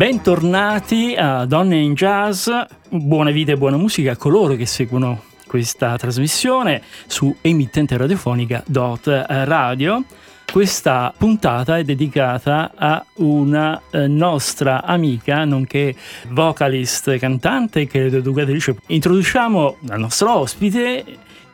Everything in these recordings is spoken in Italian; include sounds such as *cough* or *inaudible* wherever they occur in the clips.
Bentornati a Donne in Jazz, buona vita e buona musica a coloro che seguono questa trasmissione su emittente radiofonica Dot Radio. Questa puntata è dedicata a una eh, nostra amica, nonché vocalist, cantante, che è educatrice. Introduciamo la nostra ospite,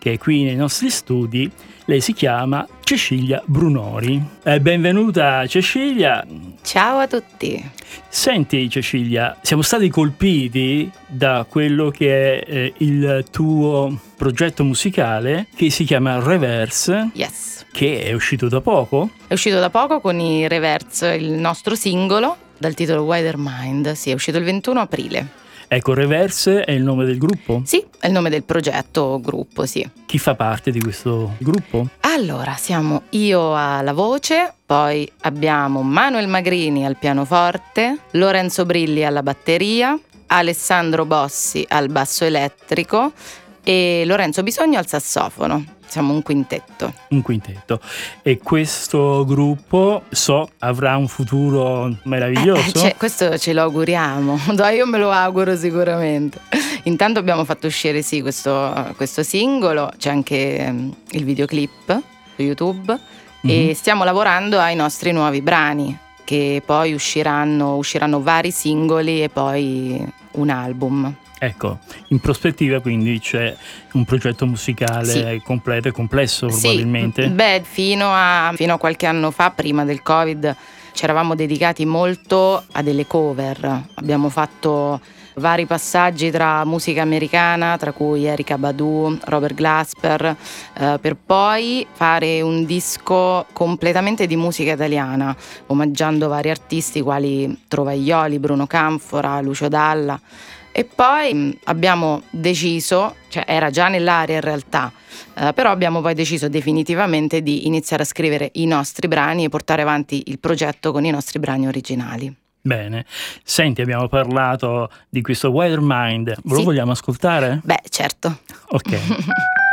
che è qui nei nostri studi. Lei si chiama Cecilia Brunori. Eh, benvenuta Cecilia. Ciao a tutti. Senti Cecilia, siamo stati colpiti da quello che è eh, il tuo progetto musicale che si chiama Reverse. Yes. Che è uscito da poco? È uscito da poco con i Reverse, il nostro singolo dal titolo Wider Mind. Sì, è uscito il 21 aprile. Ecco, Reverse è il nome del gruppo? Sì, è il nome del progetto gruppo, sì. Chi fa parte di questo gruppo? Allora, siamo io alla voce, poi abbiamo Manuel Magrini al pianoforte, Lorenzo Brilli alla batteria, Alessandro Bossi al basso elettrico e Lorenzo Bisogno al sassofono siamo un quintetto. Un quintetto. E questo gruppo, so, avrà un futuro meraviglioso? Eh, eh, questo ce lo auguriamo, *laughs* io me lo auguro sicuramente. Intanto abbiamo fatto uscire sì questo, questo singolo, c'è anche um, il videoclip su YouTube mm-hmm. e stiamo lavorando ai nostri nuovi brani che poi usciranno, usciranno vari singoli e poi un album. Ecco, in prospettiva quindi c'è un progetto musicale sì. completo e complesso probabilmente? Sì. Beh, fino a, fino a qualche anno fa, prima del Covid, ci eravamo dedicati molto a delle cover. Abbiamo fatto vari passaggi tra musica americana, tra cui Erika Badu, Robert Glasper, eh, per poi fare un disco completamente di musica italiana, omaggiando vari artisti quali Trovaglioli, Bruno Canfora, Lucio Dalla. E poi mm, abbiamo deciso, cioè era già nell'aria in realtà, eh, però abbiamo poi deciso definitivamente di iniziare a scrivere i nostri brani e portare avanti il progetto con i nostri brani originali. Bene, senti, abbiamo parlato di questo Wider Mind, lo sì. vogliamo ascoltare? Beh, certo. Ok. *laughs*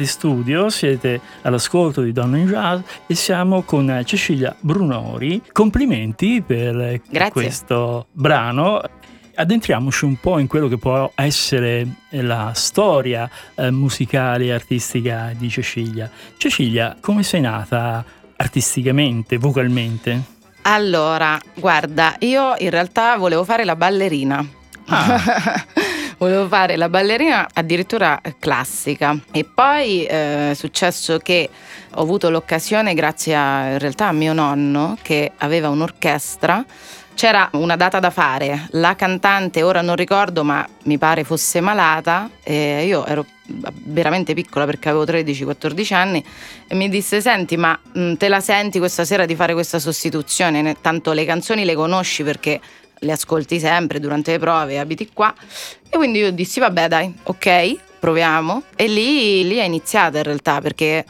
In studio, siete all'ascolto di Donna in Jazz e siamo con Cecilia Brunori. Complimenti per Grazie. questo brano. Addentriamoci un po' in quello che può essere la storia eh, musicale e artistica di Cecilia. Cecilia, come sei nata artisticamente, vocalmente? Allora, guarda, io in realtà volevo fare la ballerina. Ah. *laughs* volevo fare la ballerina addirittura classica. E poi eh, è successo che ho avuto l'occasione grazie a, in realtà a mio nonno che aveva un'orchestra. C'era una data da fare, la cantante, ora non ricordo, ma mi pare fosse malata, e io ero veramente piccola perché avevo 13-14 anni. E mi disse senti ma te la senti questa sera di fare questa sostituzione, tanto le canzoni le conosci perché le ascolti sempre durante le prove, abiti qua. E quindi io dissi, vabbè dai, ok, proviamo. E lì, lì è iniziata in realtà, perché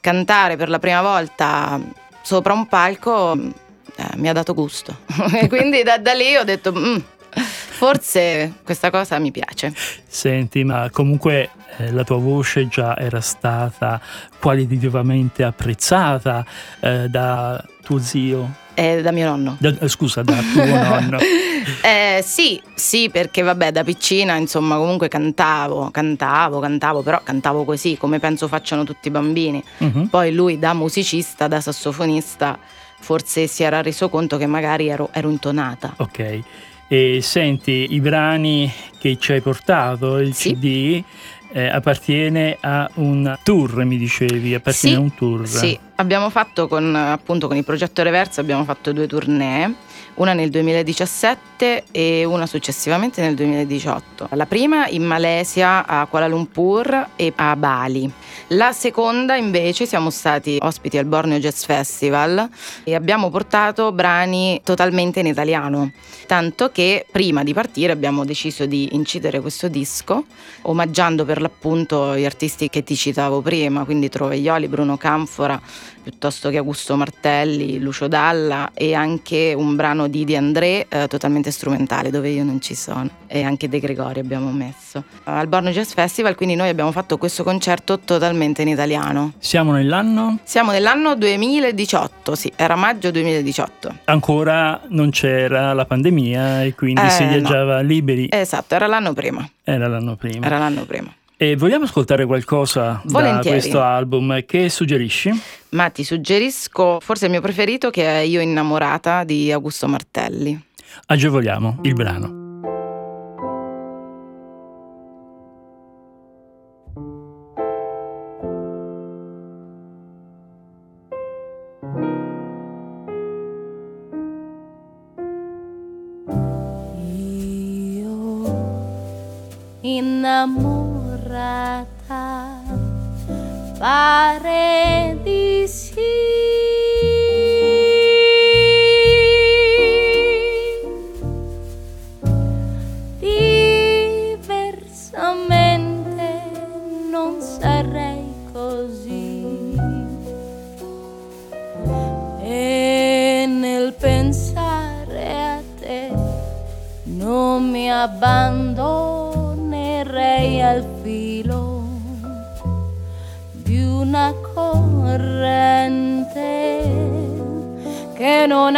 cantare per la prima volta sopra un palco eh, mi ha dato gusto. *laughs* e quindi da, da, lì ho detto, mm, forse questa cosa mi piace. Senti, ma comunque eh, la tua voce già era stata qualitativamente apprezzata eh, da tuo zio eh, da mio nonno. Da, eh, scusa, da tuo *laughs* nonno. eh, sì, sì, perché vabbè, da piccina, insomma, comunque cantavo, cantavo, cantavo, però cantavo così, come penso facciano tutti i bambini. Uh-huh. Poi lui, da musicista, da sassofonista, forse si era reso conto che magari ero, ero intonata. Ok. E senti, i brani che ci hai portato, il sì. CD, eh, appartiene a un tour, mi dicevi, appartiene sì, a un tour. Sì, abbiamo fatto con, appunto con il progetto Reverso, abbiamo fatto due tournée, una nel 2017 e una successivamente nel 2018. La prima in Malesia, a Kuala Lumpur e a Bali. La seconda invece siamo stati ospiti al Borneo Jazz Festival e abbiamo portato brani totalmente in italiano, tanto che prima di partire abbiamo deciso di incidere questo disco omaggiando per l'appunto gli artisti che ti citavo prima, quindi Troveglioli, Bruno Canfora, piuttosto che Augusto Martelli, Lucio Dalla e anche un brano di Di André eh, totalmente strumentale dove io non ci sono e anche De Gregori abbiamo messo. Al Borno Jazz Festival quindi noi abbiamo fatto questo concerto totalmente in italiano. Siamo nell'anno? Siamo nell'anno 2018, sì, era maggio 2018. Ancora non c'era la pandemia e quindi eh, si viaggiava no. liberi. Esatto, era l'anno prima. Era l'anno prima. Era l'anno prima. E vogliamo ascoltare qualcosa Volentieri. da questo album? Che suggerisci? Ma ti suggerisco forse il mio preferito che è Io innamorata di Augusto Martelli. Agevoliamo il brano. innamorata. Pare di sì. Diversamente non sarei così. E nel pensare a te non mi abbandono corrente che non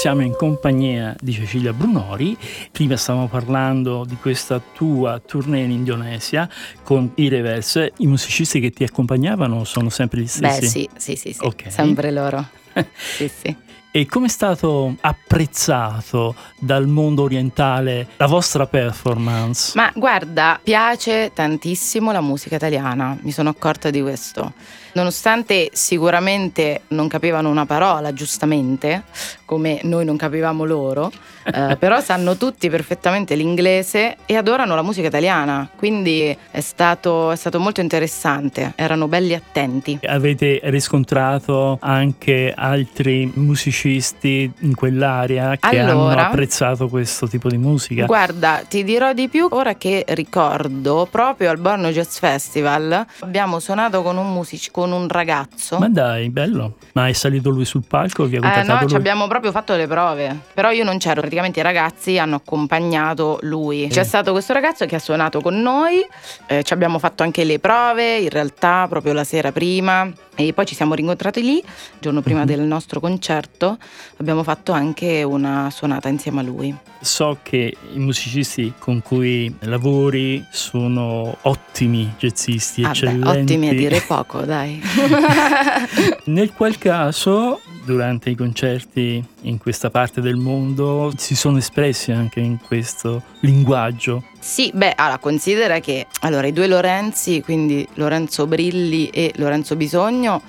siamo in compagnia di Cecilia Brunori. Prima stavamo parlando di questa tua tournée in Indonesia con i Reverse. I musicisti che ti accompagnavano sono sempre gli stessi? Beh, sì, sì, sì, sì. Ok. sempre loro. *laughs* sì, sì. E come è stato apprezzato dal mondo orientale la vostra performance? Ma guarda, piace tantissimo la musica italiana, mi sono accorta di questo. Nonostante sicuramente non capivano una parola, giustamente, come noi non capivamo loro, *laughs* eh, però sanno tutti perfettamente l'inglese e adorano la musica italiana, quindi è stato, è stato molto interessante, erano belli attenti. Avete riscontrato anche altri musicisti in quell'area che hanno Allora- apprezzato questo tipo di musica? Guarda, ti dirò di più, ora che ricordo, proprio al Borno Jazz Festival abbiamo suonato con un music- con un ragazzo. Ma dai, bello. Ma è salito lui sul palco? Vi ha Eh no, ci lui? abbiamo proprio fatto le prove. Però io non c'ero, praticamente i ragazzi hanno accompagnato lui. C'è stato questo ragazzo che ha suonato con noi, eh, ci abbiamo fatto anche le prove, in realtà proprio la sera prima. E poi ci siamo rincontrati lì, il giorno prima Mhm. del nostro concerto, abbiamo fatto anche una suonata insieme a lui. So che i musicisti con cui lavori sono ottimi jazzisti, Ah beh, eccellenti. ottimi a dire poco, dai. *laughs* Nel qual caso, durante i concerti in questa parte del mondo, si sono espressi anche in questo linguaggio. Sì, beh, allora considera che allora, i due Lorenzi, quindi Lorenzo Brilli e Lorenzo Bisogno,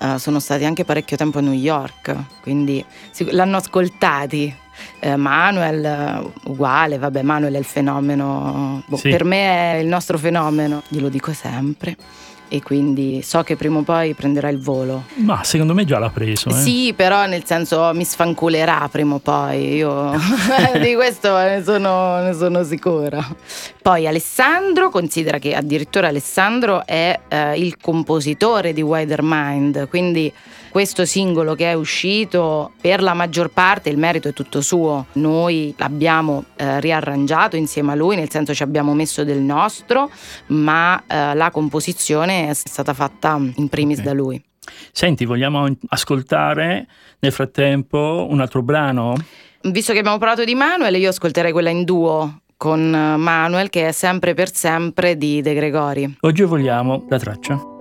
eh, sono stati anche parecchio tempo a New York, quindi sic- l'hanno ascoltati. Eh, Manuel, eh, uguale, vabbè, Manuel è il fenomeno, boh, Sì. per me è il nostro fenomeno, glielo dico sempre. E quindi so che prima o poi prenderà il volo. Ma secondo me già l'ha preso. Eh? Sì, però nel senso mi sfanculerà prima o poi, io *laughs* di questo ne sono, ne sono sicura. Poi Alessandro, considera che addirittura Alessandro è eh, il compositore di Wider Mind, quindi questo singolo che è uscito per la maggior parte il merito è tutto suo. Noi l'abbiamo eh, riarrangiato insieme a lui, nel senso ci abbiamo messo del nostro, ma eh, la composizione è stata fatta in primis Ok. da lui. Senti, vogliamo ascoltare nel frattempo un altro brano? Visto che abbiamo parlato di Manuel, io ascolterei quella in duo con eh, Manuel, che è sempre per sempre di De Gregori. Oggi vogliamo la traccia.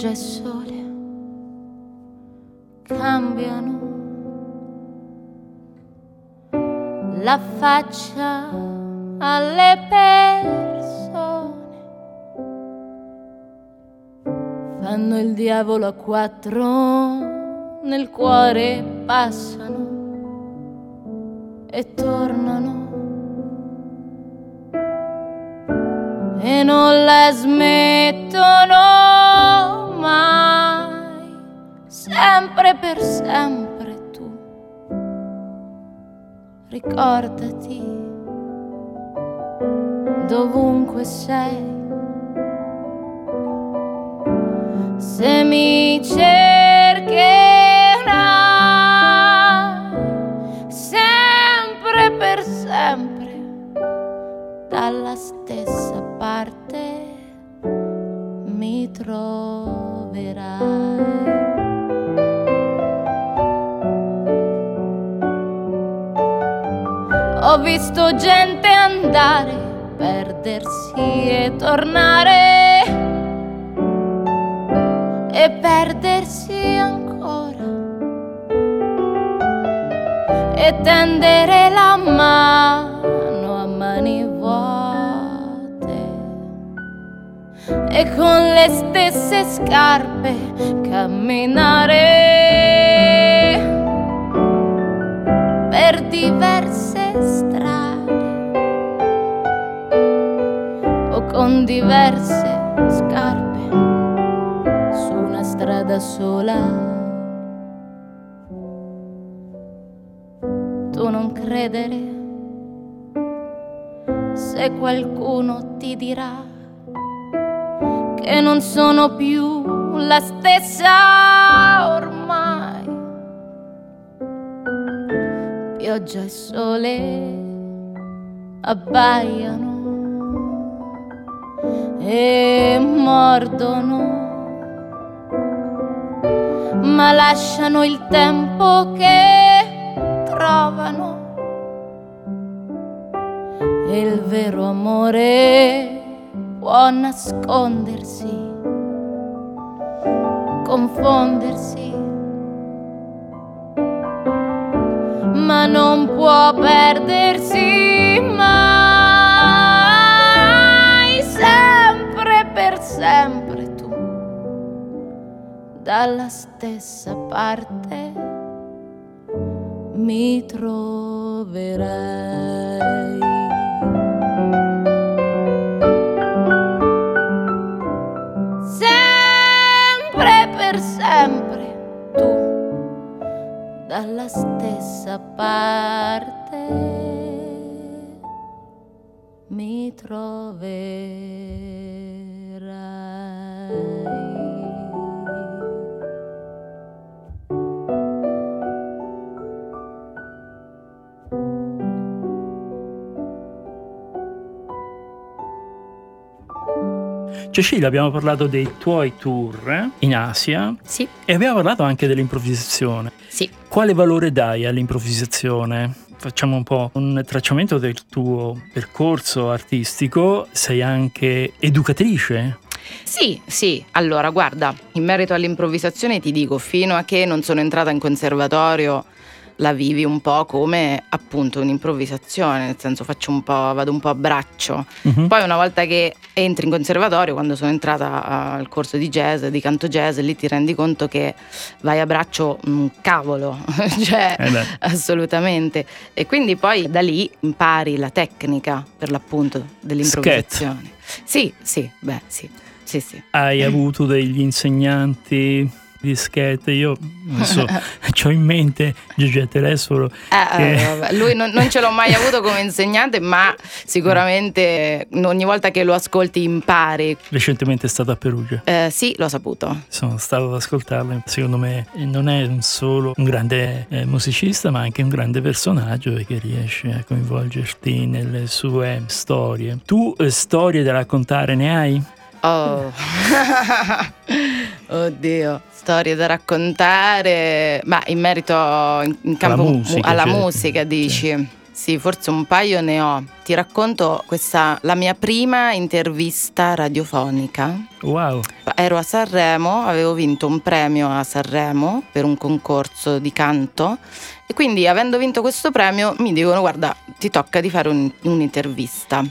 Pioggia e sole cambiano la faccia alle persone. Fanno il diavolo a quattro, nel cuore passano e tornano. E non la smettono mai, sempre per sempre tu. Ricordati, dovunque sei. Se mi cercherai sempre per sempre dalla stessa parte mi troverai. Ho visto gente andare, perdersi e tornare. E perdersi ancora. E tendere la mano e con le stesse scarpe camminare per diverse strade o con diverse scarpe su una strada sola. Tu non credere se qualcuno ti dirà che non sono più la stessa ormai. Pioggia e sole abbaiano e mordono ma lasciano il tempo che trovano. E il vero amore può nascondersi, confondersi, ma non può perdersi mai, sempre per sempre tu dalla stessa parte mi troverai. Per sempre tu dalla stessa parte mi troverai. Cecilia, abbiamo parlato dei tuoi tour in Asia Sì, e abbiamo parlato anche dell'improvvisazione. sì. Quale valore dai all'improvvisazione? Facciamo un po' un tracciamento del tuo percorso artistico. Sei anche educatrice? Sì, sì, allora guarda, in merito all'improvvisazione ti dico, fino a che non sono entrata in conservatorio la vivi un po' come appunto un'improvvisazione, nel senso faccio un po', vado un po' a braccio. Mhm. Poi una volta che entri in conservatorio, quando sono entrata al corso di jazz, di canto jazz, lì ti rendi conto che vai a braccio un cavolo, *laughs* cioè Eh assolutamente. E quindi poi da lì impari la tecnica per l'appunto dell'improvvisazione. Sì, sì, beh, sì. Sì, sì. Hai avuto degli insegnanti di skate? Io adesso *laughs* ho in mente Gigi Telesforo. Eh, che- eh, vabbè, Lui non, non ce l'ho mai avuto come insegnante, ma sicuramente ogni volta che lo ascolti impari. Recentemente è stato a Perugia. Eh, sì, l'ho saputo. Sono stato ad ascoltarlo. Secondo me non è solo un grande eh, musicista, ma anche un grande personaggio che riesce a coinvolgerti nelle sue storie. Tu eh, storie da raccontare ne hai? Oh. *laughs* Oddio, storie da raccontare. Ma in merito in, in campo mu- musica, alla certo, musica, certo. dici? Sì, forse un paio ne ho. Ti racconto questa, la mia prima intervista radiofonica. Wow. Ero a Sanremo, avevo vinto un premio a Sanremo per un concorso di canto e quindi avendo vinto questo premio mi dicono guarda ti tocca di fare un, un'intervista.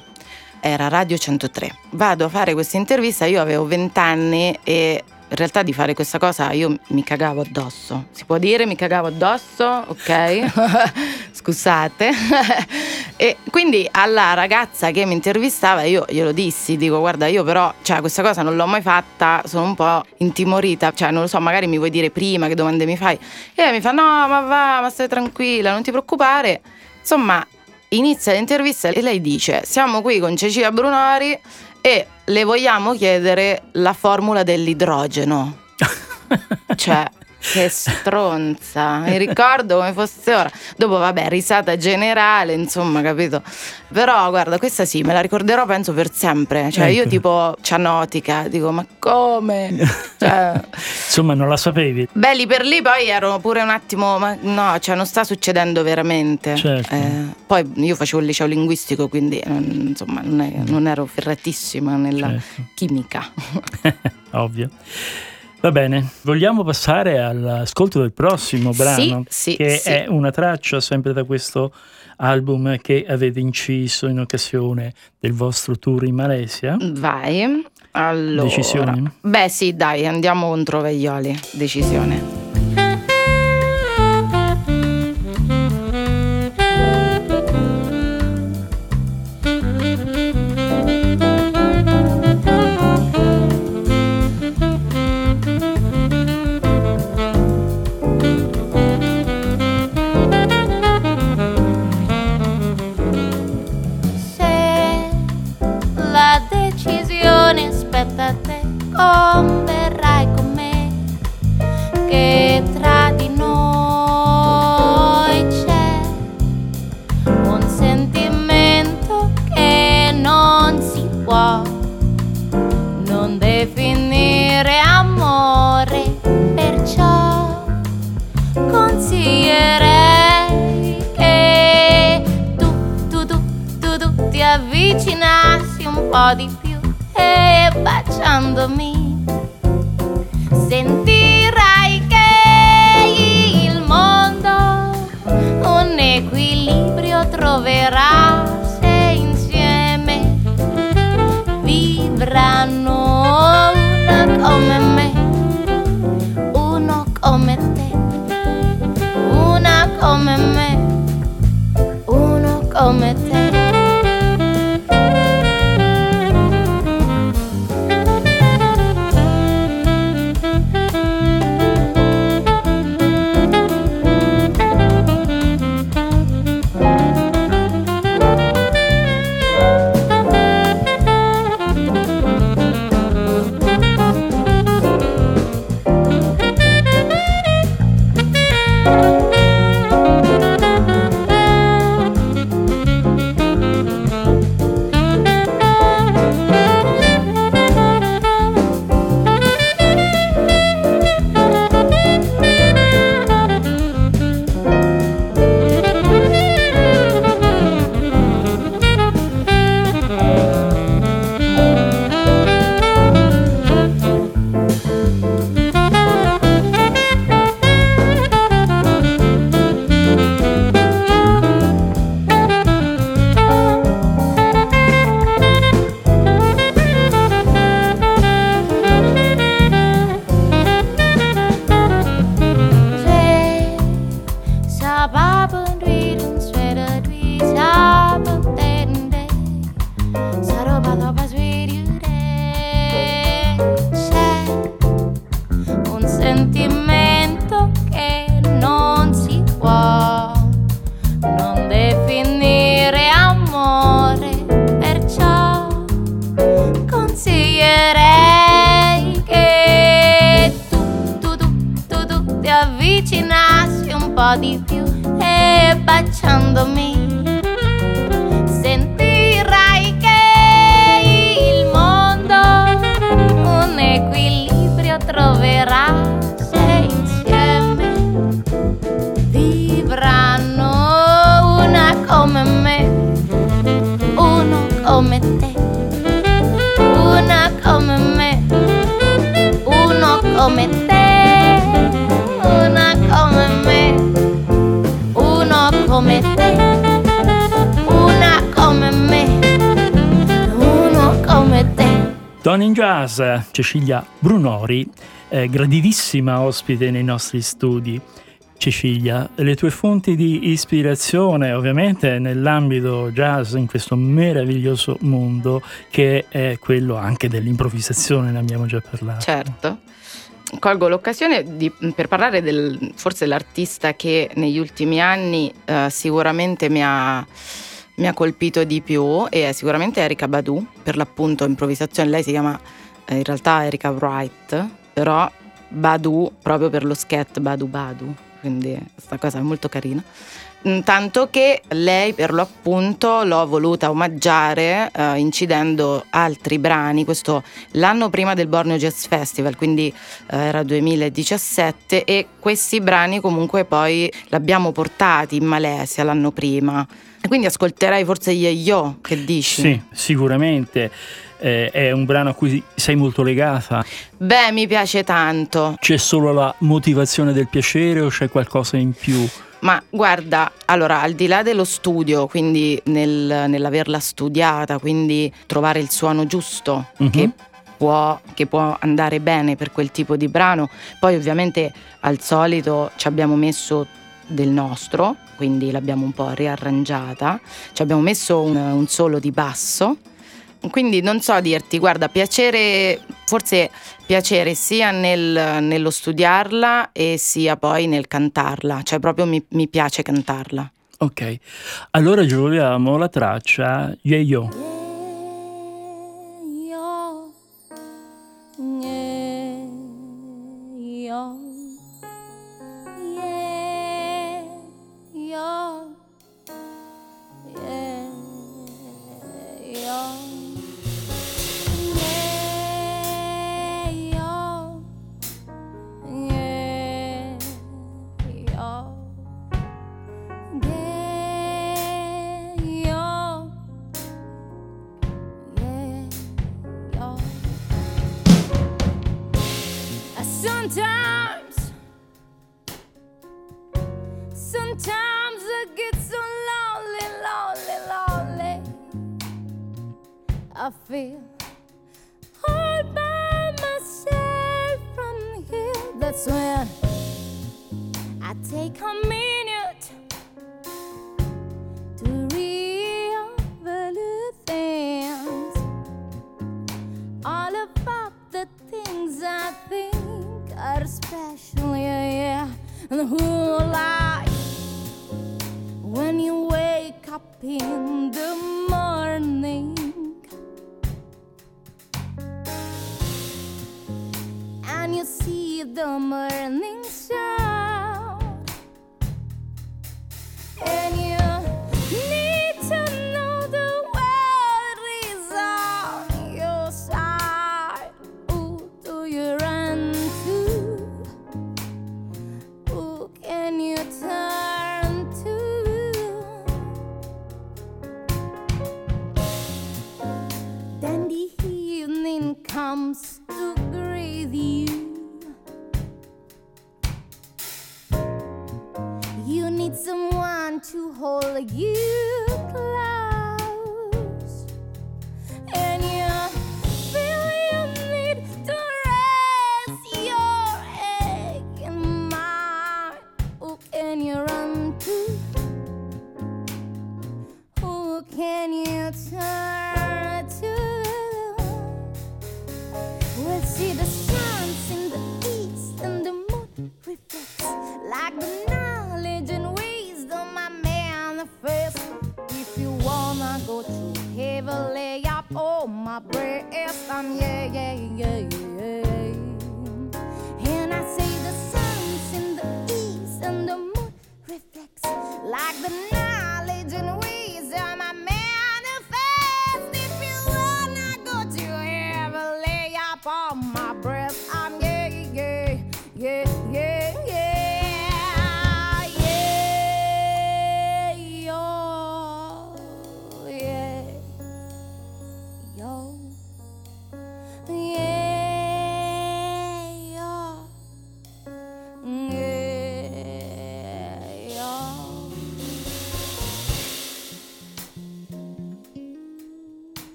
Era Radio 103. Vado a fare questa intervista, io avevo 20 anni e in realtà di fare questa cosa io mi cagavo addosso. Si può dire mi cagavo addosso? Ok? *laughs* Scusate. *laughs* e quindi alla ragazza che mi intervistava io glielo dissi, dico guarda io però cioè, questa cosa non l'ho mai fatta, sono un po' intimorita, cioè non lo so, magari mi vuoi dire prima che domande mi fai? E lei mi fa no ma va, ma stai tranquilla, non ti preoccupare. Insomma, inizia l'intervista e lei dice siamo qui con Cecilia Brunori e le vogliamo chiedere la formula dell'idrogeno. *laughs* cioè, che stronza, mi ricordo come fosse ora. Dopo, vabbè, risata generale, insomma, capito? Però, guarda, questa sì, me la ricorderò, penso, per sempre. Cioè, ecco. io tipo cianotica, dico, ma come? Cioè... *laughs* insomma, non la sapevi? Beh, lì per lì poi ero pure un attimo, ma no, cioè, non sta succedendo veramente. Certo. Eh, poi io facevo il liceo linguistico, quindi, insomma, non, è, non ero ferratissima nella certo. chimica. *laughs* Ovvio. Va bene, vogliamo passare all'ascolto del prossimo brano, sì, sì, che sì. è una traccia sempre da questo album che avete inciso in occasione del vostro tour in Malesia. Vai, allora. Decisione? Beh sì, dai, andiamo contro Veglioli, decisione. Po' di più e baciandomi sentirai che il mondo un equilibrio troverà se insieme vivranno una come me, uno come te, una come me, uno come te. Don in Jazz, Cecilia Brunori, eh, graditissima ospite nei nostri studi. Cecilia, le tue fonti di ispirazione ovviamente nell'ambito jazz in questo meraviglioso mondo che è quello anche dell'improvvisazione, ne abbiamo già parlato. Certo. Colgo l'occasione di- per parlare del, forse dell'artista che negli ultimi anni eh, sicuramente mi ha, mi ha colpito di più è sicuramente Erika Badu, per l'appunto improvvisazione. Lei si chiama eh, in realtà Erika Wright, però Badu proprio per lo scat Badu Badu, quindi questa cosa è molto carina. Mm, Tanto che lei per lo appunto l'ho voluta omaggiare eh, incidendo altri brani, questo l'anno prima del Borneo Jazz Festival, quindi eh, era 2017 e questi brani comunque poi l'abbiamo portati in Malesia l'anno prima. E quindi ascolterai forse Ye Yo, che dici? Sì, sicuramente. Eh, è un brano a cui sei molto legata. Beh, mi piace tanto. C'è solo la motivazione del piacere o c'è qualcosa in più? Ma guarda, allora al di là dello studio, quindi nel- nell'averla studiata, quindi trovare il suono giusto Mhm. che, può, che può andare bene per quel tipo di brano, poi ovviamente al solito ci abbiamo messo del nostro, quindi l'abbiamo un po' riarrangiata, ci abbiamo messo un, un solo di basso. Quindi non so dirti, guarda, piacere, forse piacere sia nel- nello studiarla e sia poi nel cantarla, cioè proprio mi, mi piace cantarla. Ok, allora giochiamo la traccia Ye Yo. yo, comes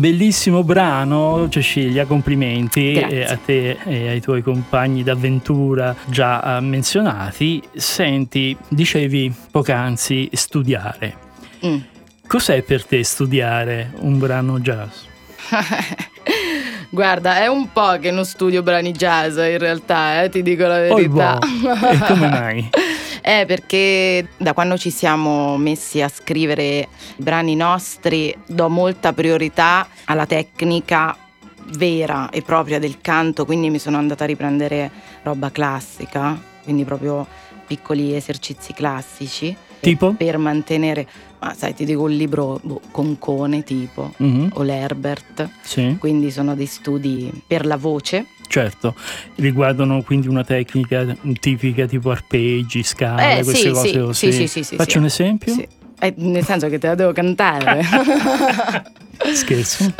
Bellissimo brano, Cecilia, complimenti Grazie. eh, a te e ai tuoi compagni d'avventura già eh, menzionati. Senti, dicevi poc'anzi studiare. Mm. Cos'è per te studiare un brano jazz? *laughs* Guarda, è un po' che non studio brani jazz in realtà, eh, ti dico la Oh, verità. boh. E come mai? *laughs* Eh, perché da quando ci siamo messi a scrivere i brani nostri do molta priorità alla tecnica vera e propria del canto, quindi mi sono andata a riprendere roba classica, quindi proprio piccoli esercizi classici Tipo? per mantenere, ma sai, ti dico un libro boh, Concone tipo Mhm, o l'Herbert, Sì, quindi sono dei studi per la voce. certo. Riguardano quindi una tecnica tipica tipo arpeggi, scale, Eh, queste sì, cose sì, così. sì, sì, sì, Faccio un esempio? Sì. Eh, nel senso che te la devo cantare. *laughs* Scherzo.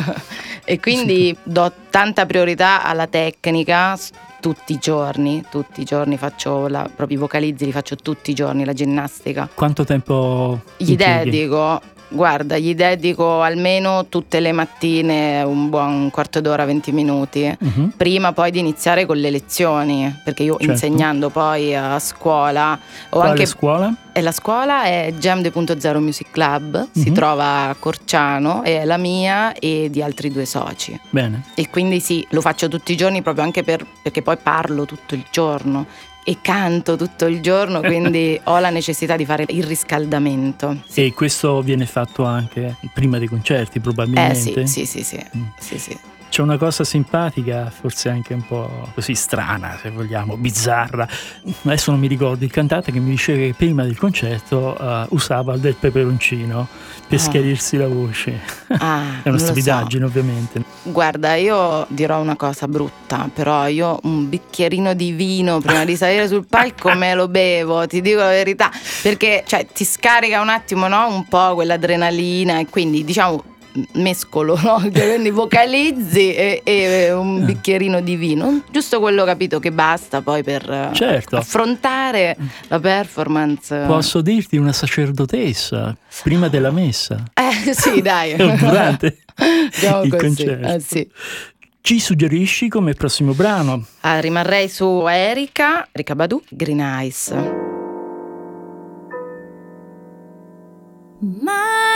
*laughs* e quindi do tanta priorità alla tecnica tutti i giorni, tutti i giorni faccio la, proprio i vocalizzi, li faccio tutti i giorni, la ginnastica. Quanto tempo Gli impieghi? dedico, guarda, gli dedico almeno tutte le mattine un buon quarto d'ora, 20 minuti. Mhm. Prima poi di iniziare con le lezioni, perché io Certo. insegnando poi a scuola ho Quale anche scuola? e la scuola è Jam 2.0 Music Club, si Mhm. trova a Corciano e è la mia e di altri due soci. Bene. E quindi sì, lo faccio tutti i giorni proprio anche per- perché poi parlo tutto il giorno e canto tutto il giorno, quindi *laughs* ho la necessità di fare il riscaldamento. E questo viene fatto anche prima dei concerti, Eh probabilmente. sì, sì, sì, sì. Mm. sì, sì. C'è una cosa simpatica, forse anche un po' così strana, se vogliamo, bizzarra. Adesso non mi ricordo il cantante che mi diceva che prima del concerto eh, usava del peperoncino per Ah. schiarirsi la voce. Ah, *laughs* È una lo so. stupidaggine, ovviamente. Guarda, io dirò una cosa brutta, però io un bicchierino di vino prima di salire sul palco me lo bevo, ti dico la verità, perché cioè, ti scarica un attimo no? un po' quell'adrenalina e quindi diciamo mescolo, no? *laughs* quindi vocalizzi e, e un bicchierino di vino, giusto quello capito che basta poi per eh, Certo. affrontare la performance. Posso dirti una sacerdotessa prima della messa? Eh sì, dai. *laughs* Durante Diciamo il così, concerto. eh, sì. Ci suggerisci come prossimo brano? Ah, rimarrei su Erika, Erika Badu, Green Eyes. My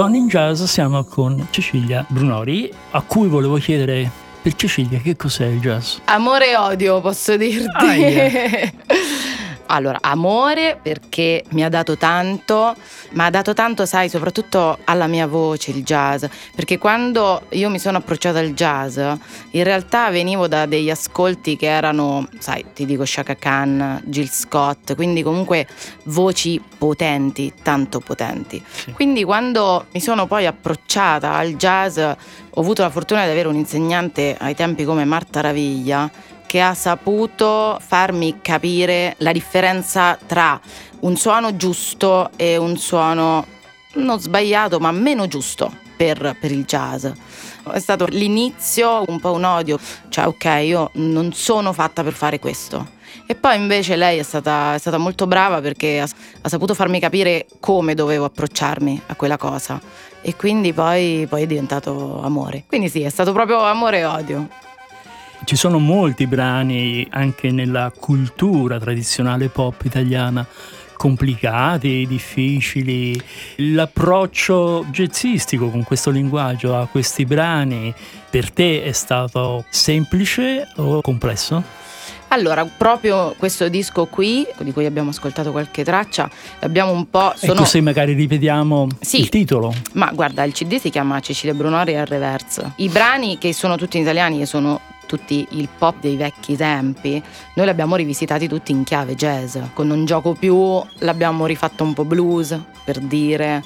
Donne in Jazz siamo con Cecilia Brunori, a cui volevo chiedere per Cecilia che cos'è il jazz. Amore e odio, posso dirti. Aia. *laughs* allora, amore perché mi ha dato tanto, ma ha dato tanto, sai, soprattutto alla mia voce il jazz, perché quando io mi sono approcciata al jazz, in realtà venivo da degli ascolti che erano, sai, ti dico Shaka Khan, Jill Scott, quindi comunque voci potenti, tanto potenti. Quindi quando mi sono poi approcciata al jazz, ho avuto la fortuna di avere un insegnante ai tempi come Marta Raviglia che ha saputo farmi capire la differenza tra un suono giusto e un suono non sbagliato ma meno giusto per, per il jazz. È stato l'inizio un po' un odio, cioè ok io non sono fatta per fare questo. E poi invece lei è stata, è stata molto brava perché ha, ha saputo farmi capire come dovevo approcciarmi a quella cosa. E quindi poi, poi è diventato amore. Quindi sì, è stato proprio amore e odio. Ci sono molti brani anche nella cultura tradizionale pop italiana complicati, difficili. L'approccio jazzistico con questo linguaggio a questi brani per te è stato semplice o complesso? Allora, proprio questo disco qui, di cui abbiamo ascoltato qualche traccia, abbiamo un po'. Sono... Ecco se magari ripetiamo Sì. il titolo. Ma guarda, il CD si chiama Cecilia Brunori al reverse. I brani che sono tutti italiani e sono tutti il pop dei vecchi tempi, noi li abbiamo rivisitati tutti in chiave jazz. Con Non gioco più l'abbiamo rifatto un po' blues, per dire.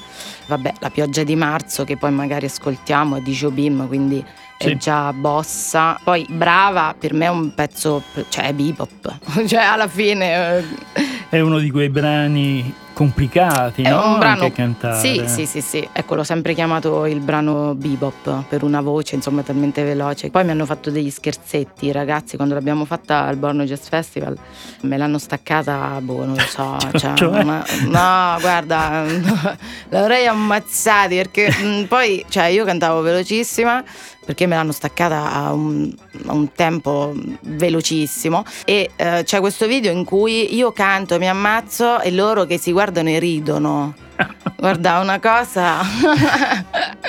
Vabbè, La pioggia di marzo che poi magari ascoltiamo è di Jobim, quindi Sì. è già bossa. Poi Brava per me è un pezzo, cioè è bebop. *laughs* cioè alla fine... eh, È uno di quei brani complicati, È no? un brano. Anche cantare. Sì, sì, sì, sì. Ecco, l'ho sempre chiamato il brano bebop per una voce, insomma, talmente veloce. Poi mi hanno fatto degli scherzetti, ragazzi, quando l'abbiamo fatta al Borno Jazz Festival, me l'hanno staccata, boh, non lo so. *laughs* cioè, Cioè? ma- no, guarda, *laughs* l'avrei ammazzati perché mh, poi, cioè, io cantavo velocissima perché me l'hanno staccata a un, a un tempo velocissimo e eh, c'è questo video in cui io canto, mi ammazzo e loro che si guardano e ridono. *laughs* Guarda, una cosa... *laughs*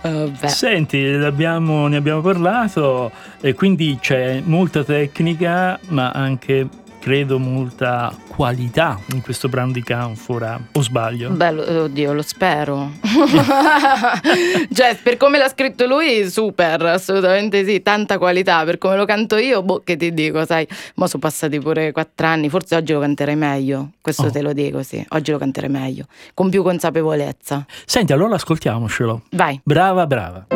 Vabbè. Senti, l'abbiamo- ne abbiamo parlato e quindi c'è molta tecnica, ma anche credo molta qualità in questo brano di Canfora, o sbaglio? Bello, oddio, lo spero. *laughs* cioè, per come l'ha scritto lui, super, assolutamente sì, tanta qualità. Per come lo canto io, boh, che ti dico, sai, mo sono passati pure quattro anni, forse oggi lo canterei meglio. Questo Oh. te lo dico, sì, oggi lo canterei meglio, con più consapevolezza. Senti, allora ascoltiamocelo. Vai. Brava. Brava,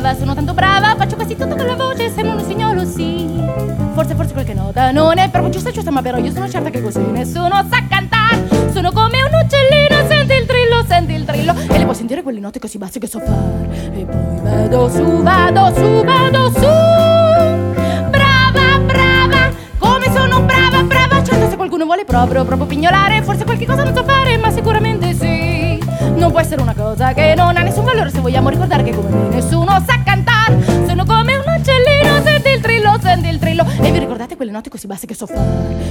brava, sono tanto brava, faccio quasi tutto con la voce, sembra un usignolo, sì. Forse, forse qualche nota non è proprio giusta, giusta, ma però io sono certa che così nessuno sa cantare. Sono come un uccellino, senti il trillo, senti il trillo, e le puoi sentire quelle note così basse che so fare. E poi vado su, vado su, vado su. Brava, brava, come sono brava, brava, certo se qualcuno vuole proprio, proprio pignolare, forse qualche cosa non so fare, ma sicuramente. Non può essere una cosa che non ha nessun valore se vogliamo ricordare che come me nessuno sa cantare. Sono come un uccellino, senti il trillo, sente il trillo. E vi ricordate quelle note così basse che so fare?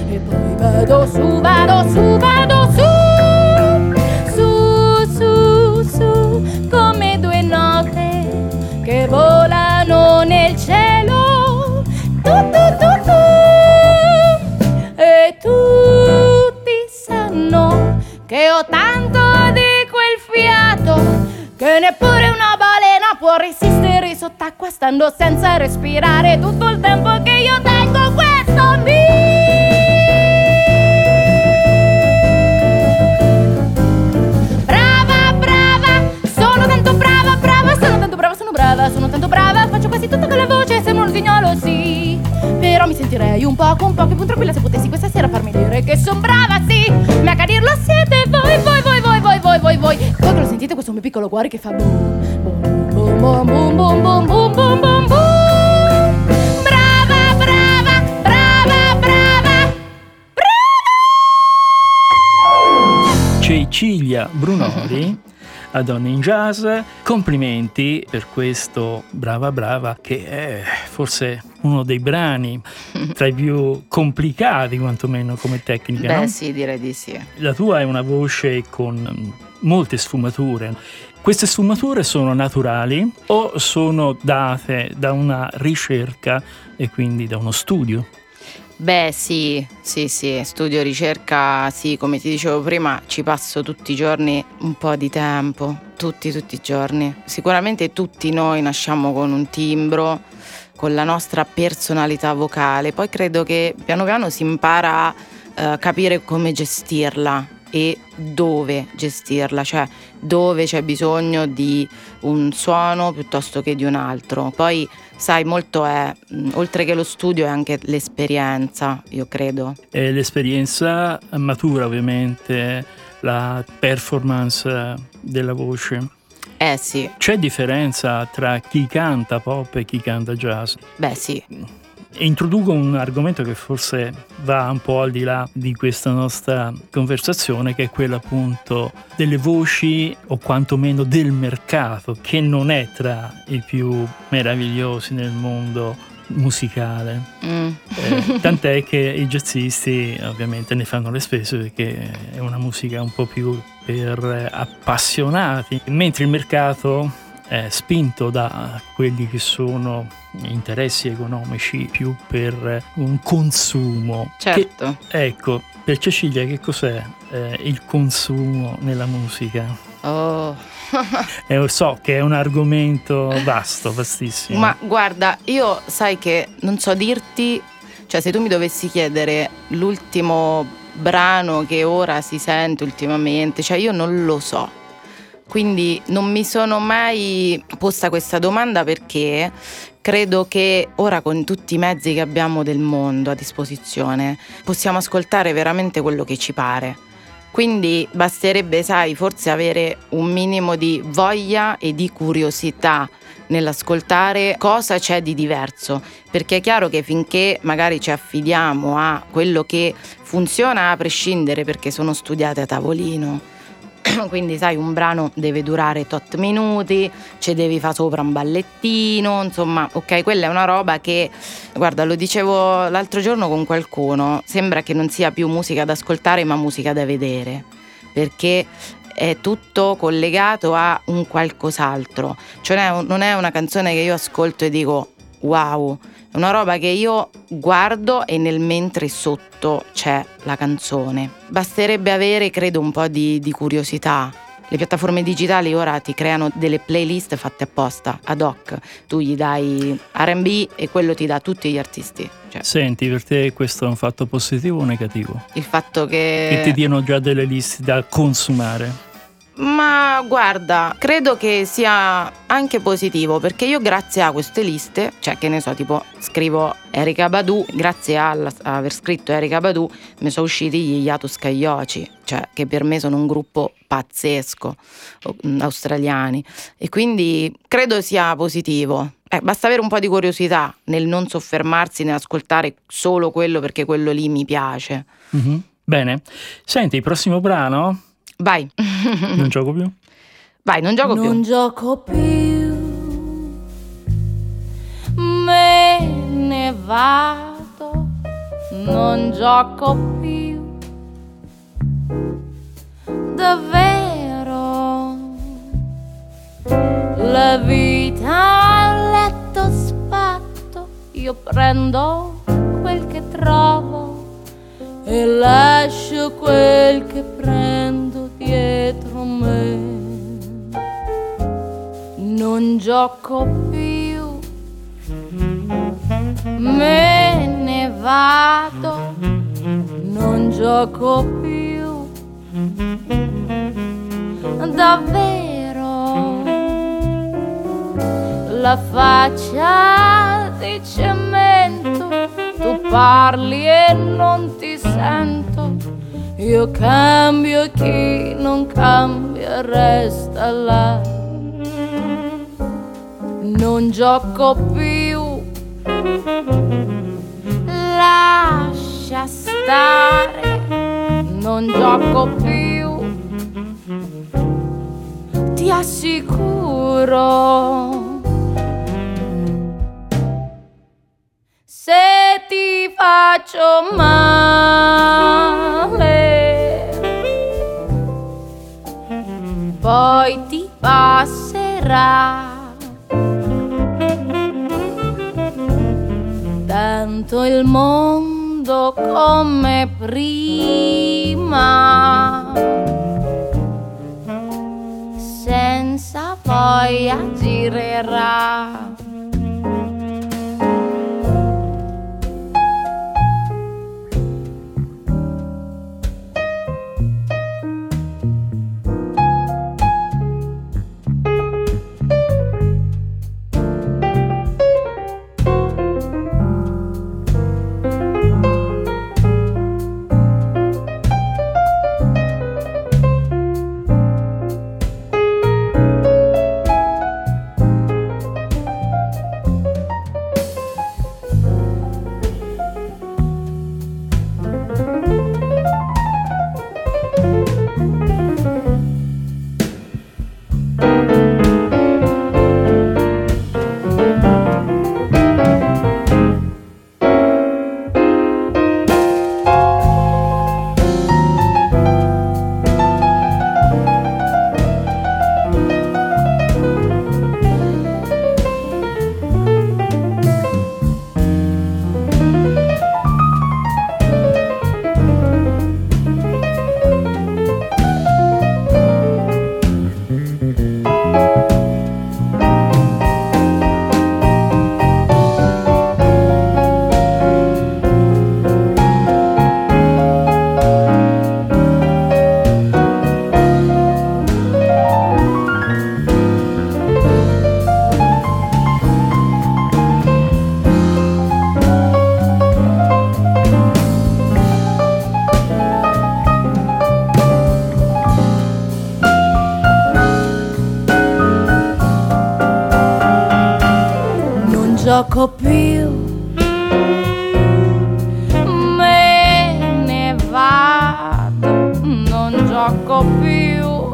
E poi vado su, vado su, vado su. Su, su, su Come due note che volano che neppure una balena può resistere sott'acqua stando senza respirare tutto il tempo che io tengo questo mi. Brava, brava, sono tanto brava, brava, sono tanto brava, sono brava, sono tanto brava, faccio quasi tutto con la voce, sembro un usignolo, sì. Però mi sentirei un poco, un poco più tranquilla se potessi questa sera farmi dire che sono brava, sì. Ma a dirlo siete voi, voi, voi, voi, voi, voi, voi, voi. Sentite questo mio piccolo cuore che fa boom, boom, boom, boom, boom, boom, boom, boom, boom, boom. Brava, brava, brava, brava. Cecilia Brunori a Donne in Jazz. Complimenti per questo Brava Brava che è forse uno dei brani tra i più complicati quantomeno come tecnica. Beh no? sì, direi di sì. La tua è una voce con mm, molte sfumature. Queste sfumature sono naturali o sono date da una ricerca e quindi da uno studio? Beh sì, sì, sì, studio ricerca, sì, come ti dicevo prima, ci passo tutti i giorni un po' di tempo, tutti, tutti i giorni. Sicuramente tutti noi nasciamo con un timbro, con la nostra personalità vocale, poi credo che piano piano si impara a eh, capire come gestirla e dove gestirla, cioè dove c'è bisogno di un suono piuttosto che di un altro. Poi sai, molto è, oltre che lo studio, è anche l'esperienza, io credo. E l'esperienza matura ovviamente la performance della voce. Eh sì, C'è differenza tra chi canta pop e chi canta jazz? beh sì, introduco un argomento che forse va un po' al di là di questa nostra conversazione, che è quello appunto delle voci o quantomeno del mercato, che non è tra i più meravigliosi nel mondo musicale. Mm. Eh, tant'è che i jazzisti ovviamente ne fanno le spese perché è una musica un po' più per appassionati, mentre il mercato è spinto da quelli che sono interessi economici più per un consumo. certo. Che- ecco, per Cecilia che cos'è eh, il consumo nella musica? Oh. *laughs* Eh, so che è un argomento vasto, vastissimo. Ma guarda, io sai che non so dirti, cioè se tu mi dovessi chiedere l'ultimo brano che ora si sente ultimamente, cioè io non lo so. Quindi non mi sono mai posta questa domanda perché credo che ora con tutti i mezzi che abbiamo del mondo a disposizione possiamo ascoltare veramente quello che ci pare. Quindi basterebbe, sai, forse avere un minimo di voglia e di curiosità nell'ascoltare cosa c'è di diverso, perché è chiaro che finché magari ci affidiamo a quello che funziona a prescindere perché sono studiate a tavolino, *clears throat* quindi sai un brano deve durare tot minuti, ci devi fare sopra un ballettino, insomma, ok, quella è una roba che, guarda, lo dicevo l'altro giorno con qualcuno, sembra che non sia più musica da ascoltare ma musica da vedere, perché è tutto collegato a un qualcos'altro, cioè non è una canzone che io ascolto e dico wow, è una roba che io guardo e nel mentre sotto c'è la canzone. Basterebbe avere, credo, un po' di, di curiosità. Le piattaforme digitali ora ti creano delle playlist fatte apposta, ad hoc. Tu gli dai RB e quello ti dà tutti gli artisti. Cioè, Senti, per te questo è un fatto positivo o negativo? il fatto che... Che ti diano già delle liste da consumare. Ma guarda, credo che sia anche positivo perché io grazie a queste liste, cioè che ne so, tipo scrivo Erika Badu, grazie alla- a aver scritto Erika Badu mi sono usciti gli Yato Scaglioci, cioè che per me sono un gruppo pazzesco, mm, australiani, e quindi credo sia positivo. Eh, basta avere un po' di curiosità nel non soffermarsi nell'ascoltare solo quello perché quello lì mi piace. Mhm. Bene. Senti, il prossimo brano, Vai, non gioco più. vai, non gioco non più. gioco più me ne vado, non gioco più. Davvero, la vita a letto sfatto, io prendo quel che trovo e lascio quel che prendo dietro me. Non gioco più, me ne vado, non gioco più, davvero. La faccia di cemento, tu parli e non ti sento. Io cambio e chi non cambia resta là. Non gioco più, lascia stare, non gioco più, ti assicuro. Se ti faccio male, poi ti passerà. Tanto il mondo come prima, senza voglia girerà. Non gioco più. Me ne vado, non gioco più.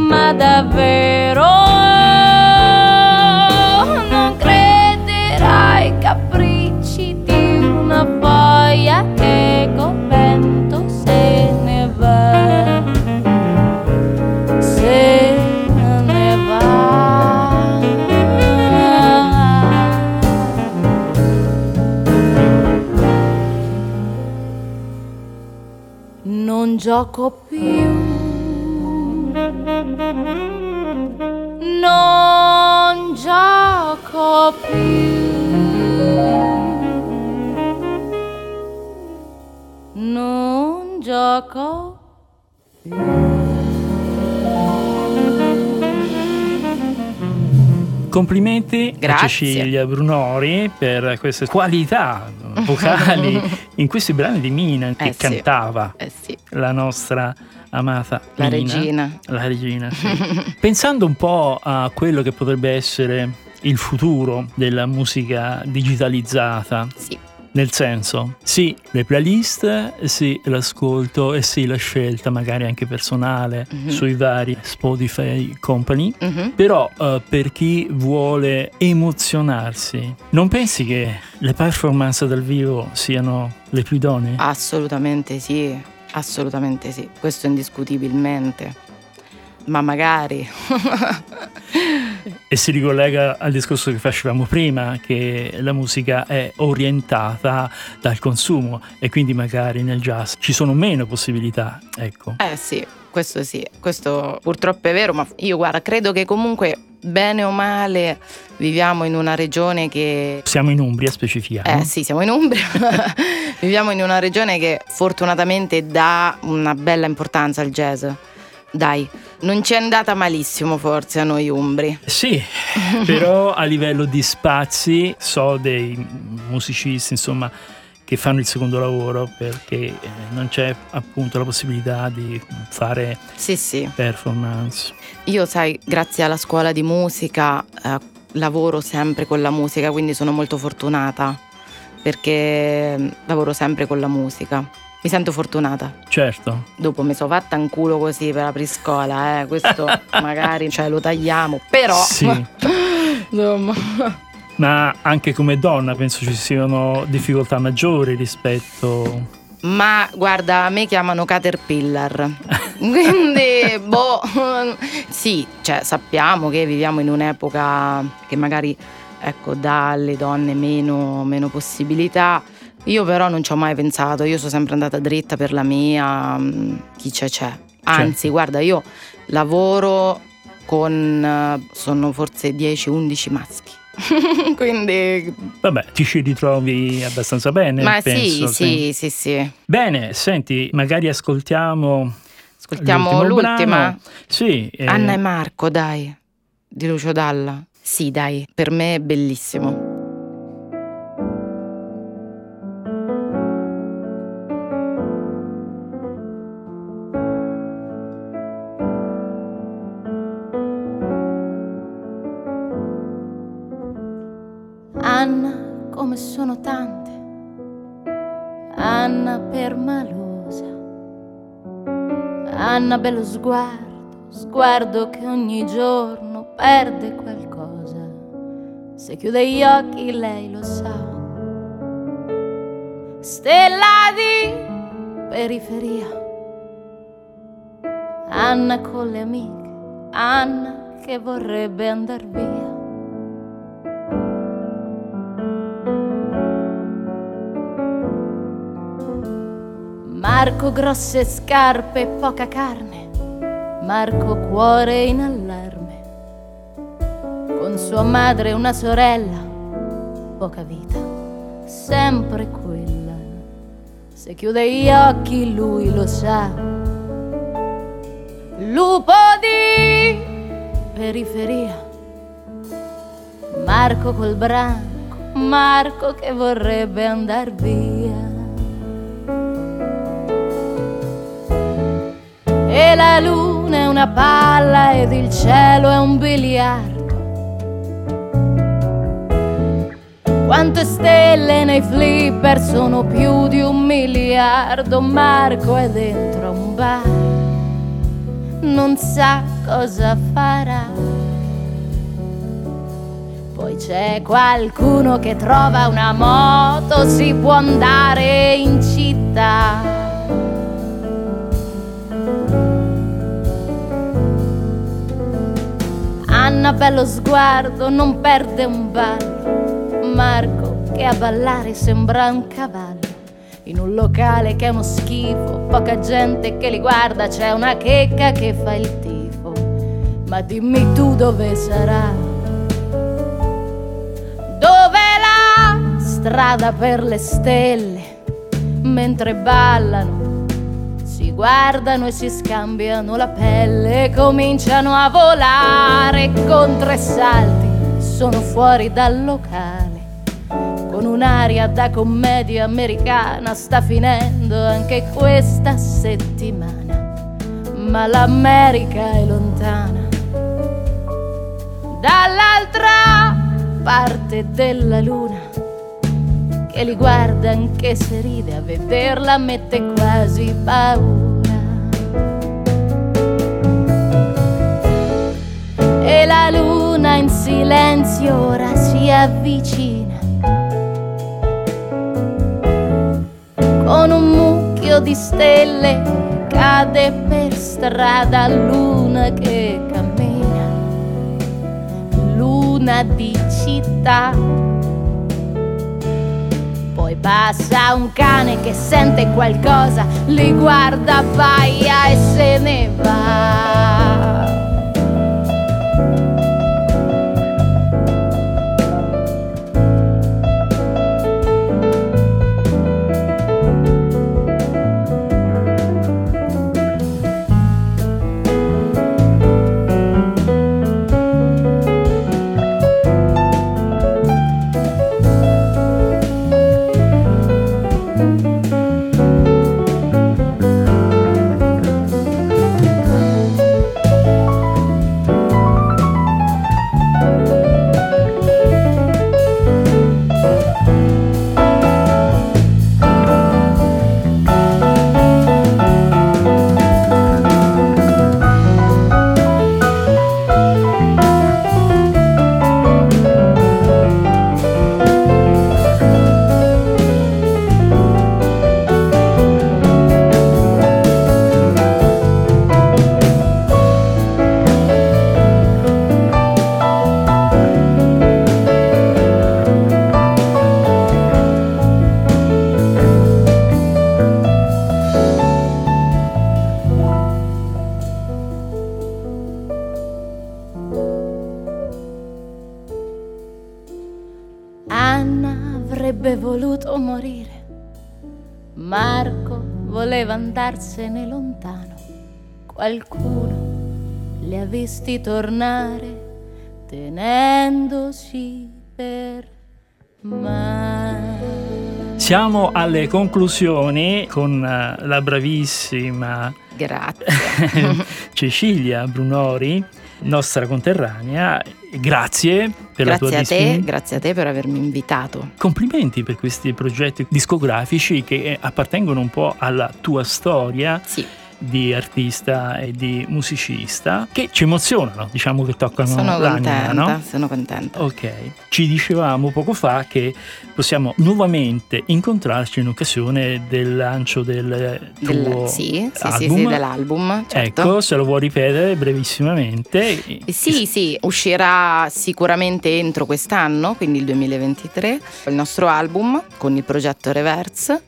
Ma davvero gioco più. Non gioco più. Non gioco Complimenti Grazie. a Cecilia Brunori per queste qualità vocali *laughs* in questi brani di Mina che Eh sì. cantava Eh sì, la nostra amata la Mina. regina. La regina, sì. *laughs* Pensando un po' a quello che potrebbe essere il futuro della musica digitalizzata, Sì. Nel senso, sì, le playlist, sì, l'ascolto e sì, la scelta magari anche personale Mhm. sui vari Spotify company, Mhm. però eh, per chi vuole emozionarsi, non pensi che le performance dal vivo siano le più idonee? Assolutamente sì, assolutamente sì, questo indiscutibilmente. Ma magari. *laughs* E si ricollega al discorso che facevamo prima, che la musica è orientata dal consumo e quindi magari nel jazz ci sono meno possibilità, ecco. Eh sì, questo sì, questo purtroppo è vero, ma io guarda, credo che comunque bene o male viviamo in una regione che Siamo in Umbria, specifichiamo. Eh sì, siamo in Umbria. *laughs* Viviamo in una regione che fortunatamente dà una bella importanza al jazz. Dai, non ci è andata malissimo forse a noi umbri. Sì, *laughs* però a livello di spazi so dei musicisti, insomma, che fanno il secondo lavoro perché eh, non c'è appunto la possibilità di fare Sì, sì. performance. Io, sai, grazie alla scuola di musica eh, lavoro sempre con la musica, quindi sono molto fortunata perché mm, lavoro sempre con la musica. Mi sento fortunata. Certo, Dopo mi sono fatta un culo così per aprire scuola, eh. questo *laughs* magari cioè, lo tagliamo, però sì. *laughs* insomma. Ma anche come donna penso ci siano difficoltà maggiori rispetto... Ma guarda, a me chiamano Caterpillar. *laughs* Quindi, boh, sì, cioè sappiamo che viviamo in un'epoca che magari ecco, dà alle donne meno, meno possibilità. Io però non ci ho mai pensato, io sono sempre andata dritta per la mia, mm, chi c'è c'è. Anzi, Certo. guarda, io lavoro con, eh, sono forse 10-11 maschi. *laughs* Quindi, Vabbè, ti ci ritrovi abbastanza bene, ma penso. sì, sì, sì, sì. Bene, senti, magari ascoltiamo... Ascoltiamo l'ultimo l'ultima. brano. Sì. eh, Anna e Marco, dai, di Lucio Dalla. Sì, dai, per me è bellissimo. Come sono tante. Anna permalosa. Anna bello sguardo, sguardo che ogni giorno perde qualcosa. Se chiude gli occhi lei lo sa. Stella di periferia. Anna con le amiche, Anna che vorrebbe andar via. Marco grosse scarpe e poca carne, Marco cuore in allarme, con sua madre e una sorella, poca vita, sempre quella. Se chiude gli occhi lui lo sa. Lupo di periferia, Marco col branco, Marco che vorrebbe andar via. E la luna è una palla ed il cielo è un biliardo. Quante stelle nei flipper sono più di un miliardo. Marco è dentro un bar, non sa cosa farà. Poi c'è qualcuno che trova una moto, si può andare in città. Anna bello sguardo, non perde un ballo. Marco che a ballare sembra un cavallo. In un locale che è uno schifo, poca gente che li guarda, c'è una checca che fa il tifo. Ma dimmi tu dove sarà? Dove la strada per le stelle? Mentre ballano si guardano e si scambiano la pelle, cominciano a volare con tre salti, sono fuori dal locale. Con un'aria da commedia americana sta finendo anche questa settimana, ma l'America è lontana. Dall'altra parte della luna, che li guarda anche se ride a vederla mette quasi paura. E la luna in silenzio ora si avvicina. Con un mucchio di stelle cade per strada luna che cammina, luna di città. Poi passa un cane che sente qualcosa, li guarda, baia e se ne va. Qualcuno li ha visti tornare tenendosi per mano. Siamo alle conclusioni con eh, la bravissima Grazie. *laughs* Cecilia Brunori, nostra conterranea. Grazie per la tua grazie a te, disponibilità. grazie a te per avermi invitato. Complimenti per questi progetti discografici che eh, appartengono un po' alla tua storia Sì, di artista e di musicista che ci emozionano, diciamo che toccano sono l'anima, contenta, no? sono contenta. Ok, ci dicevamo poco fa che possiamo nuovamente incontrarci in occasione del lancio del tuo Del- sì, sì, sì, album. sì, dell'album, certo. Ecco, se lo vuoi ripetere brevissimamente. Eh Sì, sì, uscirà sicuramente entro quest'anno, quindi il 2023, il nostro album con il progetto Reverse.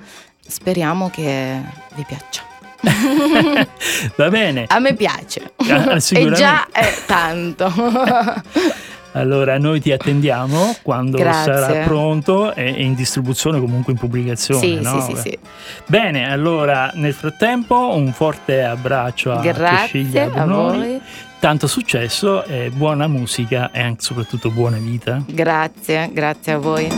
Speriamo che vi piaccia. *laughs* Va bene. A me piace. Ah, *laughs* e già è tanto. *laughs* Allora, noi ti attendiamo quando Grazie. sarà pronto e in distribuzione, comunque in pubblicazione. sì, no? sì, sì, sì. Bene, allora nel frattempo un forte abbraccio a Grazie a voi. Tanto successo e buona musica e anche soprattutto buona vita. Grazie, grazie a voi.